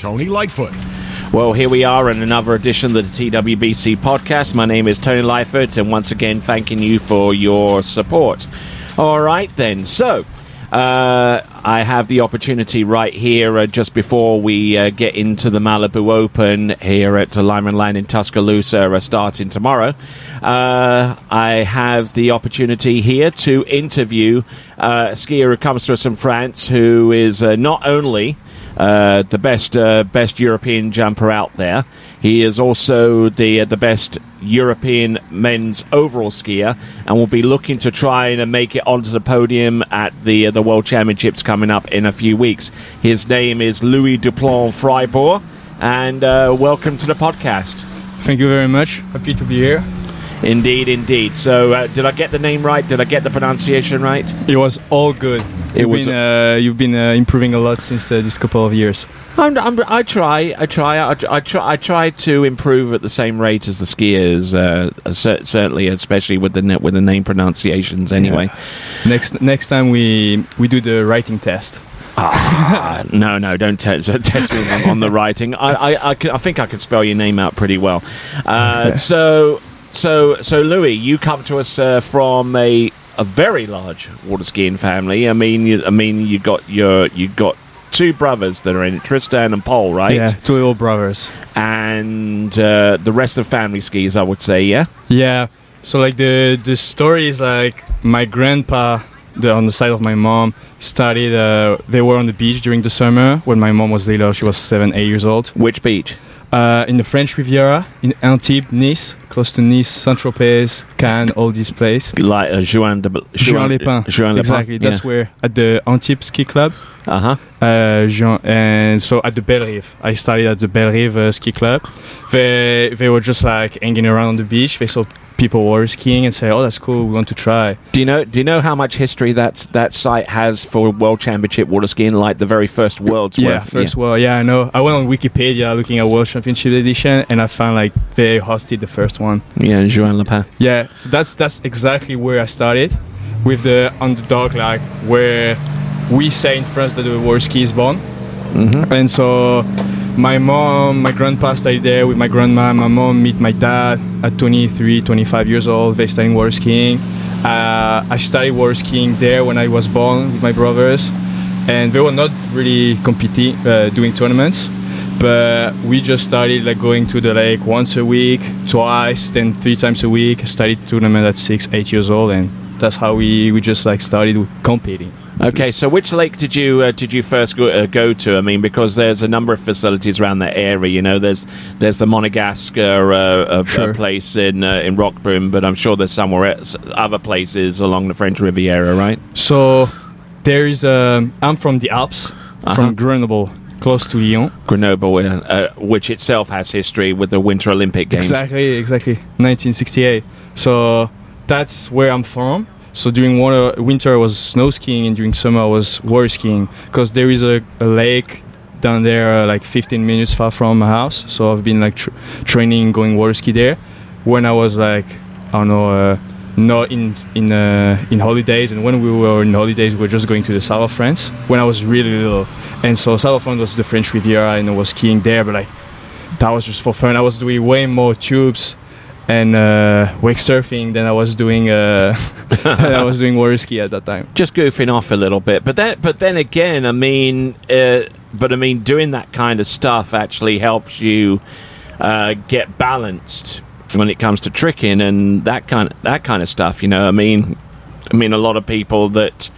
Tony Lightfoot. Well, here we are in another edition of the TWBC podcast. My name is Tony Lightfoot, and once again, thanking you for your support. All right, then. So, uh, I have the opportunity right here uh, just before we uh, get into the Malibu Open here at Lyman Land in Tuscaloosa uh, starting tomorrow. Uh, I have the opportunity here to interview a skier who comes to us from France who is not only the best best European jumper out there. He is also the the best European men's overall skier, and will be looking to try and make it onto the podium at the uh, the World Championships coming up in a few weeks. His name is Louis Duplan Fribourg, and uh, welcome to the podcast. Thank you very much. Happy to be here. Indeed, indeed. So, uh, did I get the name right? Did I get the pronunciation right? It was all good. It you've was. Been, uh, you've been uh, improving a lot since uh, this couple of years. I'm, I'm, i try. I try. I, I, try. I try to improve at the same rate as the skiers. Uh, certainly, especially with the with the name pronunciations. Anyway, yeah. next next time we we do the writing test. Ah, no, no, don't te- test me on, on the writing. I, I, I, can, I, think I can spell your name out pretty well. Uh, so so, so Louis, you come to us uh, from a a very large water skiing family. I mean, you, I mean, you got your you got two brothers that are in it, Tristan and Paul, right? Yeah, two old brothers. And uh, the rest of family skis, I would say, yeah. Yeah. So like the the story is like my grandpa, the, on the side of my mom, started. Uh, they were on the beach during the summer when my mom was little. She was seven, eight years old. Which beach? Uh, in the French Riviera, in Antibes, Nice, close to Nice, Saint-Tropez, Cannes, all these places. Like uh, Juan, de, Juan, Juan. Juan exactly. Yeah. That's where at the Antibes Ski Club. Uh-huh. Uh, Jean, and so at the Belle-Rive, I studied at the Belle-Rive uh, Ski Club. They they were just like hanging around on the beach. They saw people were skiing and say, "Oh, that's cool. We want to try." Do you know? Do you know how much history that that site has for World Championship water skiing? Like the very first World's. Yeah, world? first yeah. World. Yeah, I know. I went on Wikipedia looking at World Championship edition, and I found like they hosted the first one. Yeah, Juan-les-Pins. Yeah, so that's that's exactly where I started with the underdog, like where we say in France that the world ski is born, mm-hmm. and so my mom, my grandpa stayed there with my grandma. My mom meet my dad at 23, 25 years old. They studying water skiing. Uh, I started water skiing there when I was born with my brothers, and they were not really competing, uh, doing tournaments. But we just started like going to the lake once a week, twice, then three times a week. Started tournament at six, eight years old, and that's how we, we just like started competing. Okay, so which lake did you uh, did you first go, uh, go, to? I mean, because there's a number of facilities around that area. You know, there's there's the Monegasque uh, sure. place in uh, in Roquebrune, but I'm sure there's somewhere else, other places along the French Riviera, right? So there is. Um, I'm from the Alps, uh-huh. from Grenoble, close to Lyon. Grenoble, uh, which itself has history with the Winter Olympic Games. Exactly, exactly. 1968. So that's where I'm from. So during water, winter I was snow skiing, and during summer I was water skiing because there is a, a lake down there, uh, like 15 minutes far from my house. So I've been like tr- training, going water ski there. When I was like, I don't know, uh, not in in uh, in holidays, and when we were in holidays, we were just going to the south of France. When I was really little, and so south of France was the French Riviera, and I was skiing there, but like that was just for fun. I was doing way more tubes and uh, wake surfing than I was doing uh, I was doing water ski at that time. Just goofing off a little bit, but then but then again, I mean, uh, but I mean, doing that kind of stuff actually helps you uh, get balanced when it comes to tricking and that kind of, that kind of stuff. You know, I mean, I mean, a lot of people that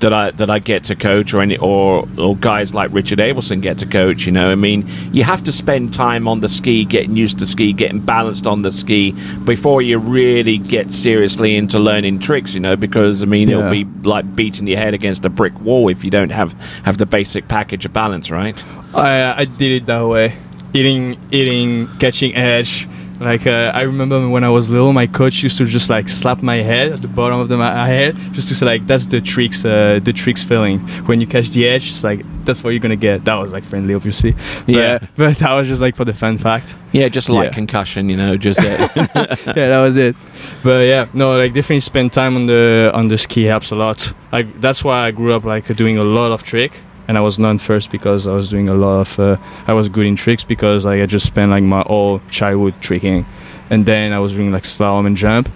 that I that I get to coach or any or or guys like Richard Abelson get to coach. You know, I mean, you have to spend time on the ski, getting used to ski, getting balanced on the ski before you really get seriously into learning tricks. You know, because I mean, yeah. it'll be like beating your head against a brick wall if you don't have have the basic package of balance, right? I I did it that way, eating eating catching edge Like uh, I remember when I was little, my coach used to just like slap my head at the bottom of the, my head, just to say like that's the tricks, uh, the tricks feeling. When you catch the edge, it's like that's what you're gonna get. That was like friendly, obviously. But, Yeah. but that was just like for the fun fact. Yeah, just like Yeah. concussion, you know, just uh, yeah, that was it. But yeah, no, like definitely spend time on the on the ski helps a lot. Like that's why I grew up like doing a lot of trick, and I was known first because I was doing a lot of. Uh, I was good in tricks because like I just spent like my whole childhood tricking, and then I was doing like slalom and jump.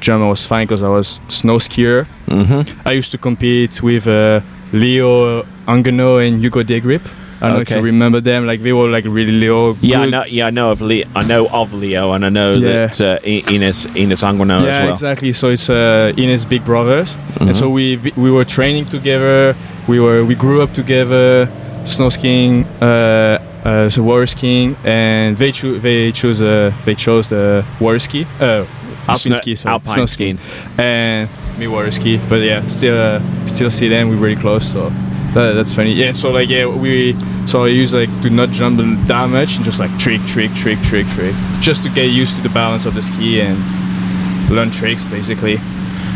Jump I was fine because I was snow skier. hmm I used to compete with uh, Leo Angano and Hugo De Grip. I don't know if Okay. you remember them. Like they were like really Leo. Yeah, I know. Yeah, I know of Leo. I know of Leo, and I know Yeah. that uh, Ines Ines Anguano yeah, as well. exactly. So it's uh, Ines' big brothers, Mhm. and so we we were training together. We were we grew up together, snow skiing, uh, uh, so water skiing, and they cho- they chose uh, they chose the water ski, uh, alpine Sno- ski, sorry, alpine snow skiing. and me water ski. But yeah, still uh, still see them. We're really close, so. That, that's funny. Yeah. So like yeah, we so I use like do not jump that much and just like trick, trick, trick, trick, trick, just to get used to the balance of the ski and learn tricks basically.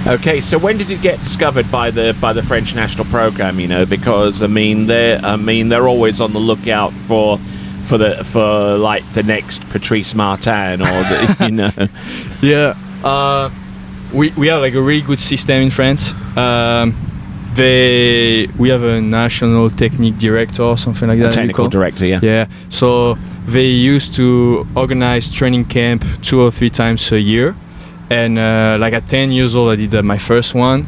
Okay, so when did it get discovered by the by the French national program? You know, because I mean they're I mean they're always on the lookout for for the for like the next Patrice Martin or the you know. Yeah. Uh, we we have like a really good system in France. Um, they we have a national technique director or something like that. we technical director, yeah. Yeah. So they used to organize training camp two or three times a year, and uh, like at 10 years old, I did uh, my first one.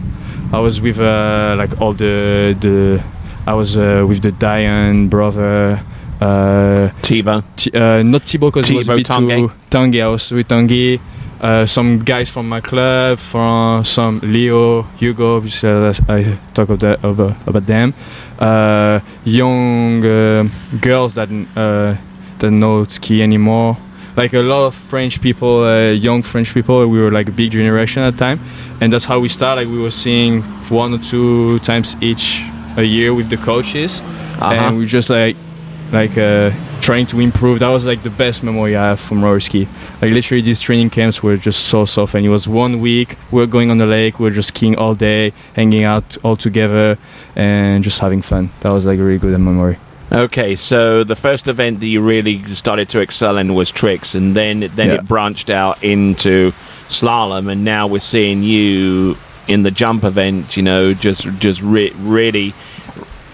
I was with uh, like all the the I was uh, with the Diane brother. Uh, Thibaut. T- uh, not Thibaut because it was a bit Tanguy. too Tanguy. I was with Tanguy. Uh, some guys from my club, from some Leo, Hugo, which uh, I talk about, about, about them. Uh, young uh, girls that uh, that know ski anymore. Like a lot of French people, uh, young French people. We were like a big generation at the time, and that's how we started. Like we were seeing one or two times each a year with the coaches, Uh-huh. and we just like like uh, trying to improve. That was like the best memory I have from roller ski. Like literally, these training camps were just so soft, and It was one week. We were going on the lake. We were just skiing all day, hanging out all together, and just having fun. That was like a really good memory. Okay, so the first event that you really started to excel in was tricks, and then then Yeah. it branched out into slalom, and now we're seeing you in the jump event. You know, just just re- really,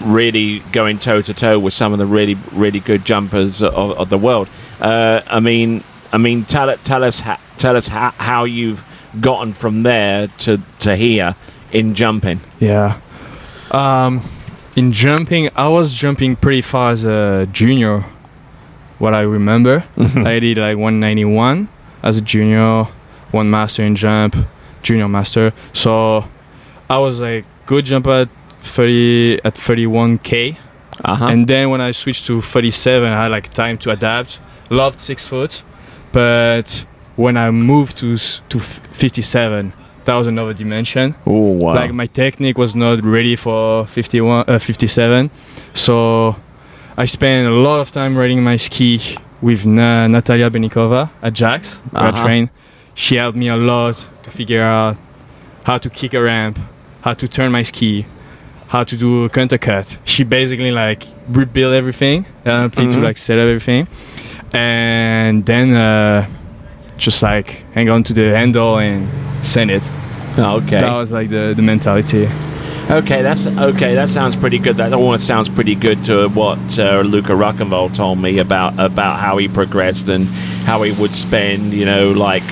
really going toe to toe with some of the really really good jumpers of, of the world. Uh, I mean, I mean, tell it, tell us, ha- tell us how, how you've gotten from there to to here in jumping. Yeah. Um, in jumping, I was jumping pretty far as a junior. What I remember, I did like 191 as a junior, one master in jump, junior master. So I was like good jumper 30 at 31k, Uh-huh. and then when I switched to 37, I had like time to adapt. Loved six foot, but when I moved to to 57, that was another dimension oh wow! like my technique was not ready for 51 uh, 57 so i spent a lot of time riding my ski with Na- natalia Berdnikava at jax where Uh-huh. i train she helped me a lot to figure out how to kick a ramp how to turn my ski how to do a counter cut she basically like rebuilt everything uh, to Mhm. like set up everything and then uh, just like hang on to the handle and send it okay. that was like the, the mentality. Okay, that's okay. That sounds pretty good. That almost sounds pretty good to what uh, Luca Ruckenwald told me about about how he progressed and how he would spend, you know, like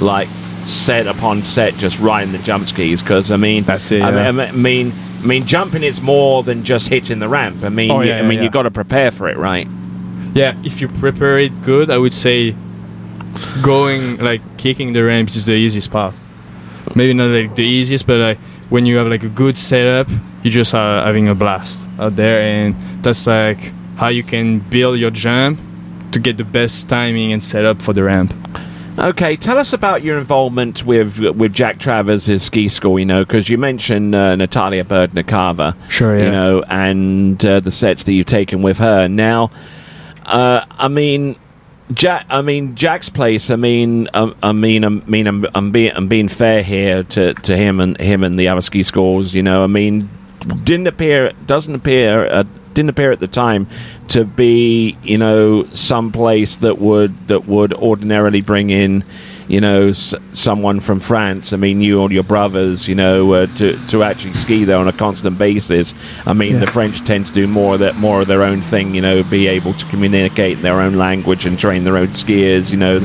like set upon set just riding the jump skis. Because I mean, That's it, I, yeah. mean, I mean, I mean, jumping is more than just hitting the ramp. I mean, Oh, you- yeah, I mean, yeah, you got to prepare for it, right? Yeah, if you prepare it good, I would say going like kicking the ramp is the easiest part. Maybe not like the easiest, but like when you have like a good setup, you just are having a blast out there, and that's like how you can build your jump to get the best timing and setup for the ramp. Okay, tell us about your involvement with with Jack Travers' ski school. You know, because you mentioned uh, Natalia Berdnikava. Sure, you know, and uh, the sets that you've taken with her. Now, uh, I mean, Jack, I mean Jack's place. I mean, um, I mean, I mean, I'm, I'm being, I'm being fair here to, to him and him and the other ski schools. You know, I mean, didn't appear, doesn't appear, uh, didn't appear at the time to be, you know, some place that would that would ordinarily bring in, you know, s- someone from France. I mean, you or your brothers, you know, uh, to to actually ski there on a constant basis. I mean, Yeah. the French tend to do more of that, more of their own thing. You know, be able to communicate in their own language and train their own skiers. You know,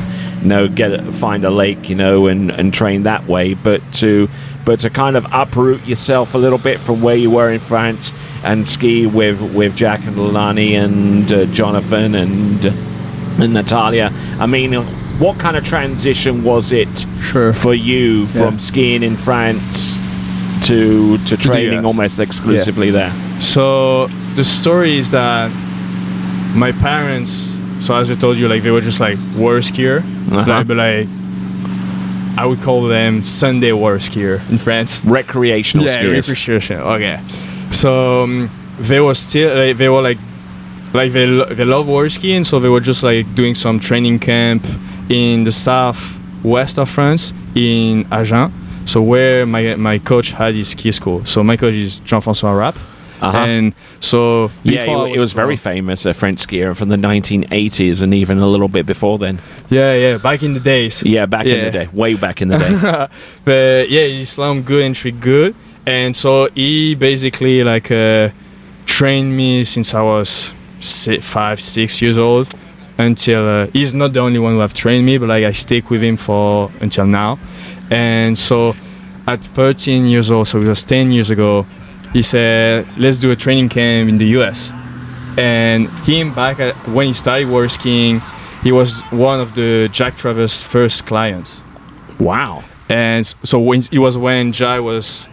you know, get find a lake, you know, and and train that way. But to but to kind of uproot yourself a little bit from where you were in France and ski with with Jack and Lani and uh, Jonathan and and Natalia. I mean, what kind of transition was it Sure. for you from Yeah. skiing in France to to training almost exclusively there? So the story is that my parents, so as I told you, like they were just like water skier, Uh-huh. like, but like I would call them Sunday water skier in France. Recreational yeah, skiers. recreation. Okay, so um, they were still like, they were like like they lo- they love water skiing, so they were just like doing some training camp in the south west of France in Agen. So where my my coach had his ski school. So my coach is Jean-François Rapp. Uh-huh. And so yeah, it, it was very famous, a French skier from the 1980s and even a little bit before then. Yeah, yeah, back in the days. Yeah, back in the day, way back in the day. but yeah, he slam good and trick good, and so he basically like uh, trained me since I was si five, six years old. Until uh, he's not the only one who have trained me, but like I stick with him for until now. And so at 13 years old, so it was 10 years ago, he said, "Let's do a training camp in the U.S." And him back at, when he started water skiing, he was one of the Jack Travers' first clients wow. and so when it was when Jai was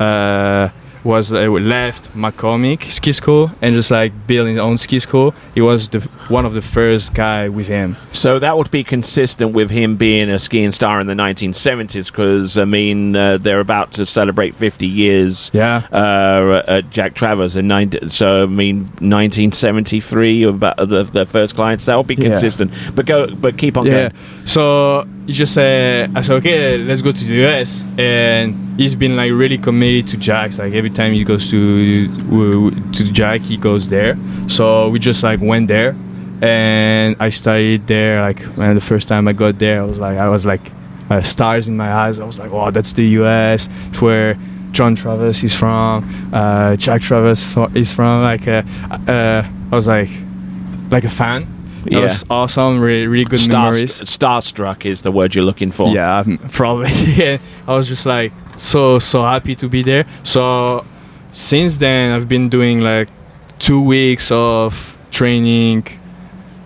uh, was uh, left McCormick ski school and just like building his own ski school. He was the one of the first guy with him. So that would be consistent with him being a skiing star in the 1970s, because I mean uh, they're about to celebrate 50 years. Yeah. Uh, at Jack Travers in 90, so I mean 1973 about the, the first clients that would be Yeah. consistent. But go, but keep on Yeah. going. So he just said, I said, okay, let's go to the US. And he's been like really committed to Jack's. Like every time he goes to to Jack, he goes there. So we just like went there, and I studied there. Like when the first time I got there, I was like, I was like, uh, stars in my eyes. I was like, wow, that's the US. It's where John Travers is from. Uh, Jack Travers is from. Like, uh, uh, I was like, like a fan. It Yeah. was awesome. Really, really good Star, memories. starstruck is the word you're looking for. Yeah, probably. yeah. I was just like so so happy to be there. So since then, I've been doing like two weeks of training.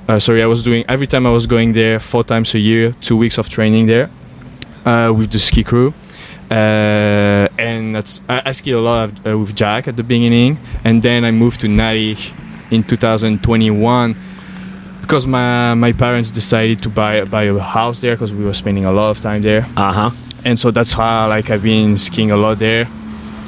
Uh, sorry, I was doing every time I was going there four times a year, two weeks of training there uh, with the ski crew. Uh, and that's I, I skied a lot of, uh, with Jack at the beginning, and then I moved to Nari in 2021 because my my parents decided to buy buy a house there because we were spending a lot of time there, Uh huh. and so that's how like I've been skiing a lot there.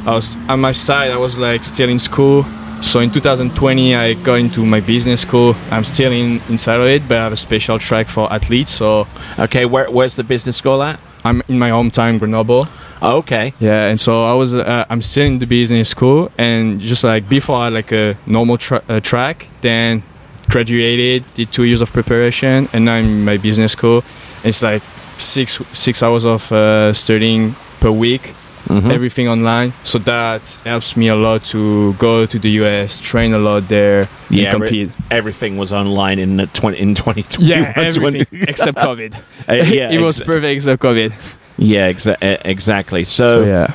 I was on my side. I was like still in school. So in 2020, I got into my business school. I'm still in inside of it, but I have a special track for athletes. So Okay, where, where's the business school at? I'm in my hometown, Grenoble. Okay. Yeah, and so I was uh, I'm still in the business school, and just like before I had like a normal tra- uh, track, then graduated, did two years of preparation, and now I'm in my business school. It's like six six hours of uh, studying per week, Mhm. everything online. So that helps me a lot to go to the US, train a lot there, Yeah, and compete. Everything was online in 20, in 2020. Yeah, everything except COVID. Uh, yeah, it was exa- perfect except COVID. yeah, exa- exactly. So, So yeah.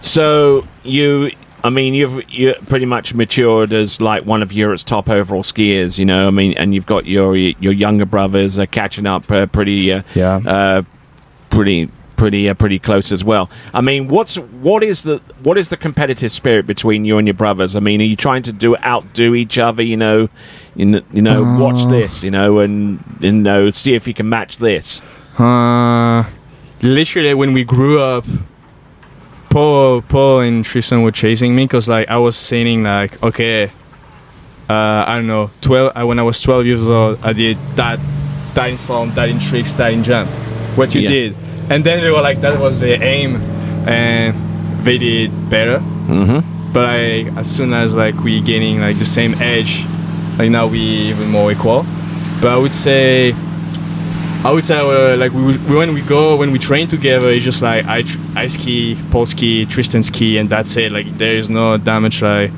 so you, I mean, you've you pretty much matured as like one of Europe's top overall skiers. You know, I mean, and you've got your your younger brothers uh, catching up uh, pretty, uh, Yeah. uh, pretty. Pretty, uh, pretty close as well. I mean, what's what is the what is the competitive spirit between you and your brothers? I mean, are you trying to do outdo each other? You know, you know, you know watch Uh. this, you know, and you know, see if you can match this. Uh, literally, when we grew up, Paul, Paul and Tristan were chasing me because like I was saying like, okay, uh, I don't know, twelve. Uh, when I was twelve years old, I did that that in slalom, that in tricks, that in jump. What you Yeah. did, and then we were like, that was the aim, and they did better. Mm-hmm. But like, as soon as like we gaining like the same edge, like now we even more equal. But I would say, I would say uh, like we, we when we go when we train together, it's just like I I ski, Paul ski, Tristan ski, and that's it. Like there is no damage like.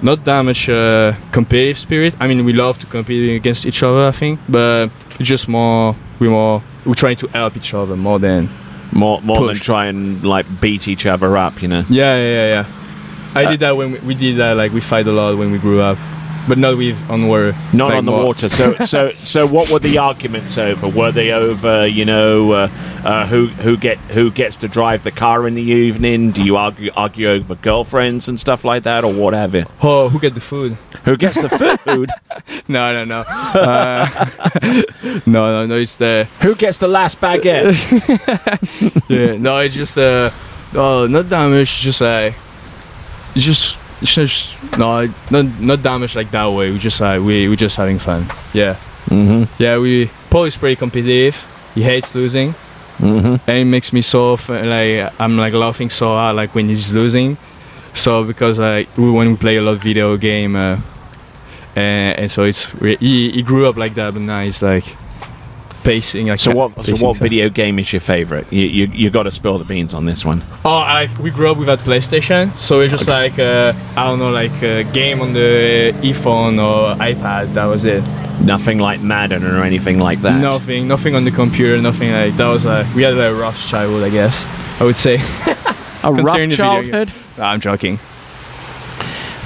Not that much uh, competitive spirit. I mean, we love to compete against each other, I think, but it's just more we're more we try to help each other more than More more than try and like beat each other up, you know. Yeah, yeah, yeah. yeah. I Uh, did that when we, we did that. Like we fight a lot when we grew up, but not with on water. Not on the more- water. So, so, so, what were the arguments over? Were they over, you know, uh, uh, who who get who gets to drive the car in the evening? Do you argue argue over girlfriends and stuff like that, or what have you? Oh, who get the food? Who gets the food? No, no, no. Uh, no, no, no. It's the who gets the last baguette? yeah. No, it's just uh, oh, not damage. Just like just. It's just no, not not damage like that way. We just like we we just having fun. Yeah, mm-hmm. yeah. We Paul is pretty competitive. He hates losing. Mm-hmm. and it makes me so like I'm like laughing so hard like when he's losing. So because like we, when we play a lot of video game, uh, and, and so it's he, he grew up like that, but now he's like pacing. Like So what? pacing So what stuff. video game is your favorite? You you, you got to spill the beans on this one. Oh, I, we grew up without PlayStation, so it's just like uh, I don't know, like a game on the iPhone or iPad. That was it. Nothing like Madden or anything like that. Nothing, nothing on the computer. Nothing like that was like we had a rough childhood, I guess. I would say. a rough concerning the video game. childhood. I'm joking.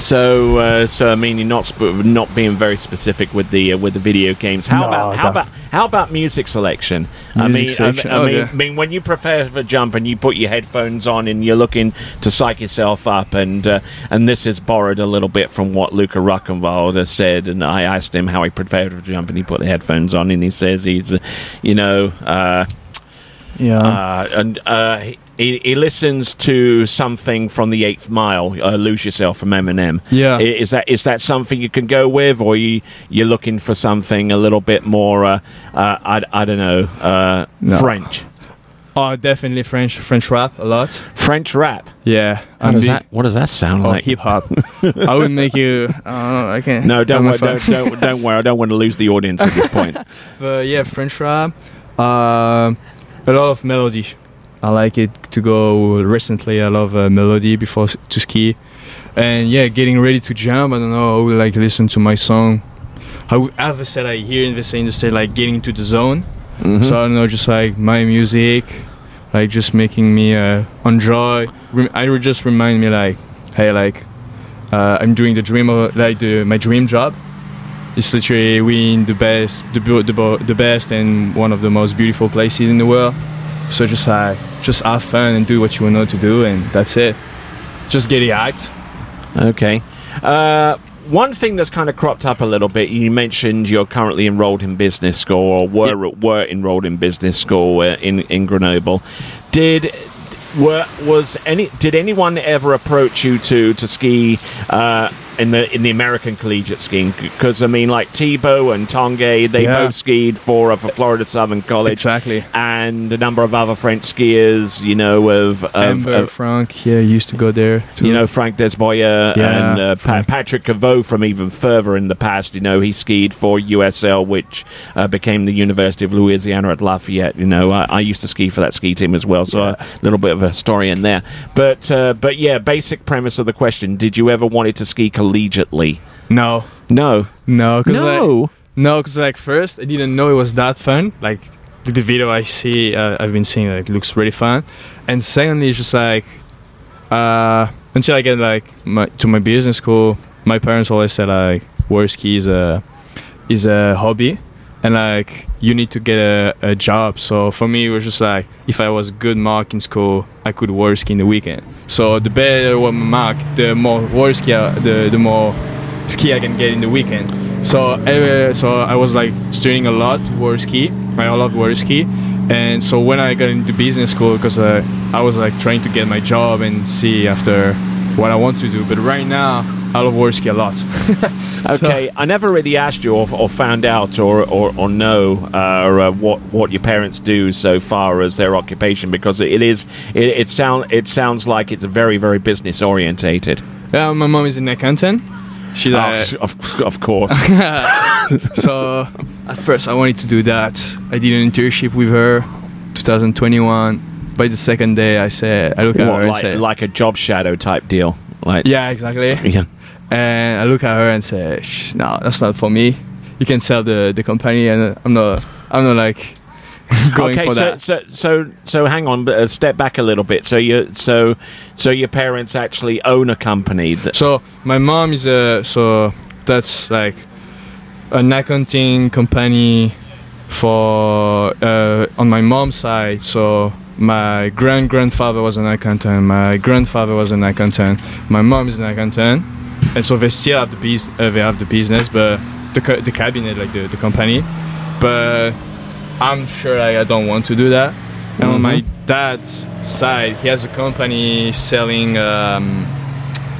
So, uh, so I mean, you're not sp- not being very specific with the uh, with the video games. How No, about how about how about music selection? I mean, selection, I, I oh, mean, yeah. I mean, when you prepare for a jump and you put your headphones on and you're looking to psych yourself up, and uh, and this is borrowed a little bit from what Luca Ruckenwald has said, and I asked him how he prepared for jump, and he put the headphones on, and he says he's, uh, you know. Uh, Yeah. uh, and uh, he, he listens to something from the Eighth Mile, uh, "Lose Yourself" from Eminem. Yeah. Is that is that something you can go with, or you you're looking for something a little bit more? Uh, uh, I, I don't know, uh, No. French, Oh, definitely French French rap a lot. French rap. Yeah, How does big- that? What does that sound Oh, like? hip hop. I wouldn't make you. I don't know. I can't. No, don't, I'm wor- a fan. don't don't don't worry. I don't want to lose the audience at this point. But yeah, French rap. Um, a lot of melody. I like it to go. Recently, I love uh, melody before to ski, and yeah, getting ready to jump. I don't know. I would like listen to my song. I would have a set I hear in the same state like getting into the zone. Mhm. So I don't know, just like my music, like just making me uh, enjoy. I would just remind me like, hey, like uh, I'm doing the dream of like the my dream job. It's literally we in the best, the the, the best and one of the most beautiful places in the world. So just like just have fun and do what you know to do, and that's it. Just get it hyped. Okay. Uh, one thing that's kind of cropped up a little bit. You mentioned you're currently enrolled in business school, or were were enrolled in business school uh, in in Grenoble. Did were was any did anyone ever approach you to to ski uh, in the in the American collegiate skiing? Because I mean, like Thibaut and Tanguy, they Yeah. both skied for uh, for Florida Southern College. Exactly. And a number of other French skiers, you know, of, of, Amber, of Frank, yeah, used to go there. Too. you know Frank Desboyer Yeah, and uh, pa- Patrick Cavot from even further in the past. You know, he skied for USL, which uh, became the University of Louisiana at Lafayette. You know, I, I used to ski for that ski team as well, so Yeah. a little bit of a story in there. But uh, but yeah, basic premise of the question: Did you ever wanted to ski collegiately? no, No, no, 'cause, like, no. No, because like first I didn't know it was that fun. Like the, video I see, uh, I've been seeing, like looks really fun. And secondly, it's just like uh, until I get like my, to my business school, my parents always said like water ski is a is a hobby, and like you need to get a, a job. So for me, it was just like if I was good mark in school, I could ski in the weekend. So the better my mark, the more water ski, I- the the more ski I can get in the weekend. So uh, so I was like studying a lot water ski. I love water ski, and so when I got into business school, because uh, I was like trying to get my job and see after what I want to do. But right now, I love water a lot. Okay, I never really asked you or, or found out or, or, or know uh, uh, what what your parents do so far as their occupation because it is it, it sound it sounds like it's very very business orientated. Yeah, my mom is an accountant. She's uh, Oh, of, of course. so at first I wanted to do that. I did an internship with her, 2021. By the second day, I said, I look at What, her and like, say, like a job shadow type deal. Like yeah, exactly. yeah. And I look at her and say, "Shh, no, that's not for me. You can sell the, the company, and I'm not, I'm not like going okay, for so, that. so so so hang on, but uh, step back a little bit. So you so so your parents actually own a company. That, So my mom is a so that's like an accounting company for uh, on my mom's side. So my grand grandfather was an accountant. My grandfather was an accountant. My mom is an accountant, and so they still have the bus- uh, they have the business, but the ca- the cabinet like the, the company. But I'm sure like, I don't want to do that. And on my dad's side, he has a company selling. Um,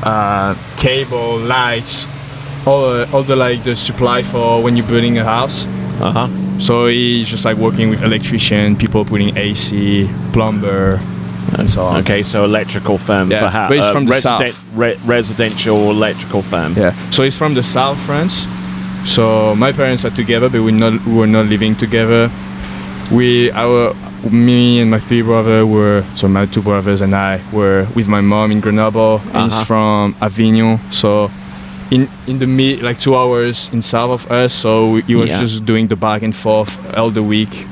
uh, cable, lights, all uh, all the like the supply for when you're building a house. uh-huh. So he's just like working with electrician, people putting AC, plumber, and so on. Okay, so electrical firm Yeah, for how? but he's from the south. re- residential electrical firm. Yeah. So he's from the south France. So my parents are together, but we not we were not living together. We our me and my three brother were so my two brothers and I were with my mom in Grenoble. He's Uh-huh. from Avignon. So in in the mid like two hours in south of us. So he was Yeah. just doing the back and forth all the week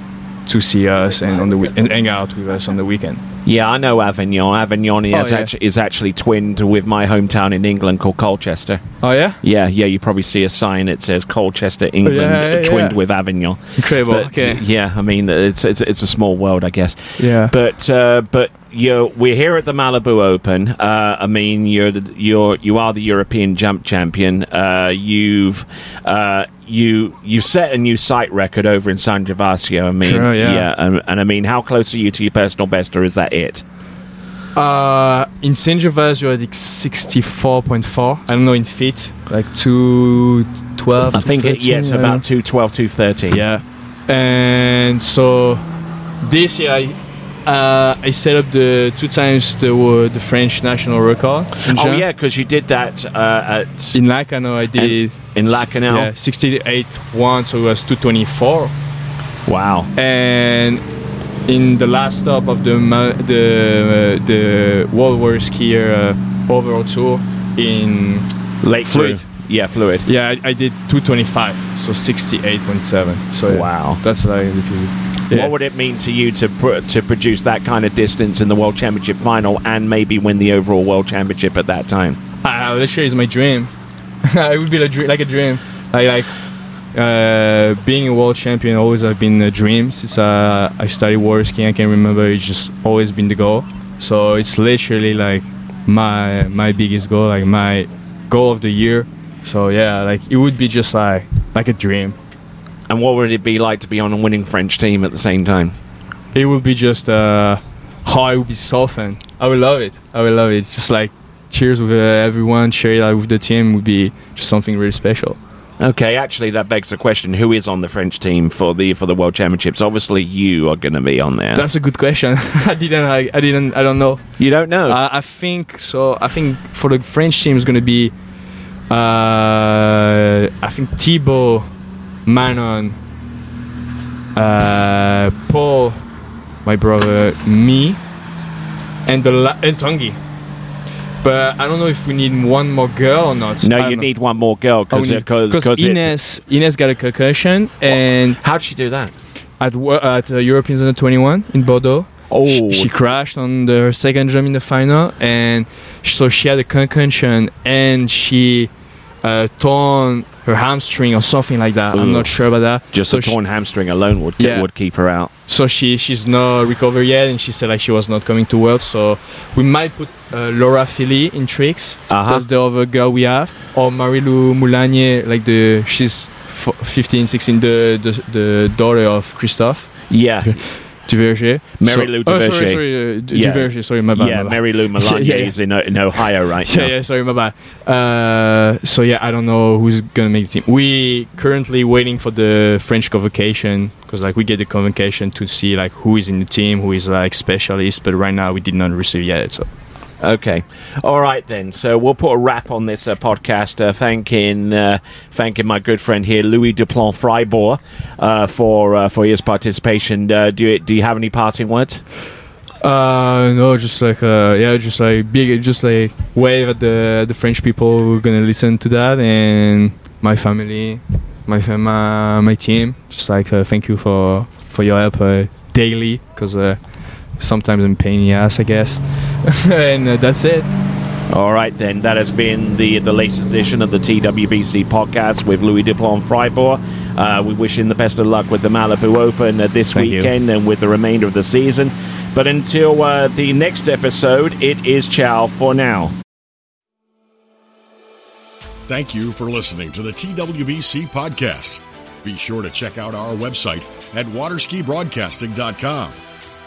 to see us and on the week and hang out with us on the weekend. Yeah, I know Avignon. Avignon is, Oh, yeah. actually, is actually twinned with my hometown in England called Colchester. Oh yeah, Yeah, yeah, you probably see a sign that says Colchester, England, yeah, yeah, twinned with Avignon. incredible. But, okay. Yeah, I mean, it's, it's it's a small world, I guess. Yeah. But uh, but you're, we're here at the Malibu Open. Uh, I mean, you're the, you're you are the European jump champion. Uh, you've uh, you you set a new site record over in San Gervasio. I mean, Sure, yeah. and, and I mean, how close are you to your personal best, or is that it? Uh, in San Gervais, you're at 64.4. I don't know in feet, like 212. I think it, 213, yes, I about 212, 213. Yeah. And so this year, I, uh, I set up the two times the uh, the French national record. Oh yeah, because you did that uh, at In Lacanau, I did. In Lacanau. Yeah, 68 1, so it was 224. Wow. and in the last stop of the the uh, the World War Skier uh, overall tour in Lake Fluid. Fluid. Yeah, fluid. yeah I, I did 225 so 68.7 so yeah, Wow. that's like if you yeah. What would it mean to you to pr- to produce that kind of distance in the World Championship final and maybe win the overall World Championship at that time? uh, literally is my dream it would be like, like a dream. Like like uh, being a world champion always have been a dream since uh, I started water skiing. I can remember. It's just always been the goal. So it's literally like my my biggest goal like my goal of the year. So yeah like it would be just like like a dream. And what would it be like to be on a winning French team at the same time? it would be just uh how I would be so fun. I would love it. I would love it. Just like cheers with uh, everyone share out with the team would be just something really special Okay, actually, that begs the question: Who is on the French team for the for the World Championships? Obviously, you are going to be on there. That's a good question. I didn't. I, I didn't. I don't know. you don't know. Uh, I think so. I think for the French team is going to be. Uh, I think Thibaut, Manon, uh, Paul, my brother, me, and the la- and Tanguy. But I don't know if we need one more girl or not. No, you know. need one more girl Oh, because need- because 'cause Ines Ines got a concussion and How'd she do that? at wo- at uh, Europeans under 21 in Bordeaux. Oh, she, she crashed on the her second jump in the final and so she had a concussion and she uh, torn her hamstring or something like that. I'm not sure about that. Just so a she- torn hamstring alone would Yeah. would keep her out. so she she's not recovered yet and she said like she was not coming to world so we might put uh, laura philly in tricks. Uh-huh. that's the other girl we have. Or marilou moulanier like the she's f- 15 16 the, the the daughter of christophe. Yeah, Duverger. Mary So- Lou Oh, sorry, sorry, uh, Yeah. Sorry, my bad. yeah, my bad. Mary Lou Melania Yeah, yeah. is in, in Ohio right yeah, now. yeah, sorry, my bad. Uh, so yeah, I don't know who's gonna make the team. We currently waiting for the French convocation because like we get the convocation to see like who is in the team, who is like specialist. But right now we did not receive yet. So Okay, all right then. So we'll put a wrap on this uh, podcast, uh, thanking uh, thanking my good friend here, Louis Duplan Fribourg, uh, for uh, for his participation. Uh, do you, do you have any parting words? uh, no, just like uh, yeah, just like big, just like wave at the the French people who are gonna listen to that and my family, my fam- my, my team. Just like thank you for for your help daily because. Sometimes I'm pain in the ass, I guess, and uh, that's it. All right, then. That has been the the latest edition of the TWBC podcast with Louis Duplan Fribourg. Uh, we wish him the best of luck with the Malibu Open uh, this Thank you. weekend and with the remainder of the season. But until uh, the next episode, it is ciao for now. Thank you for listening to the TWBC podcast. Be sure to check out our website at waterskibroadcasting.com.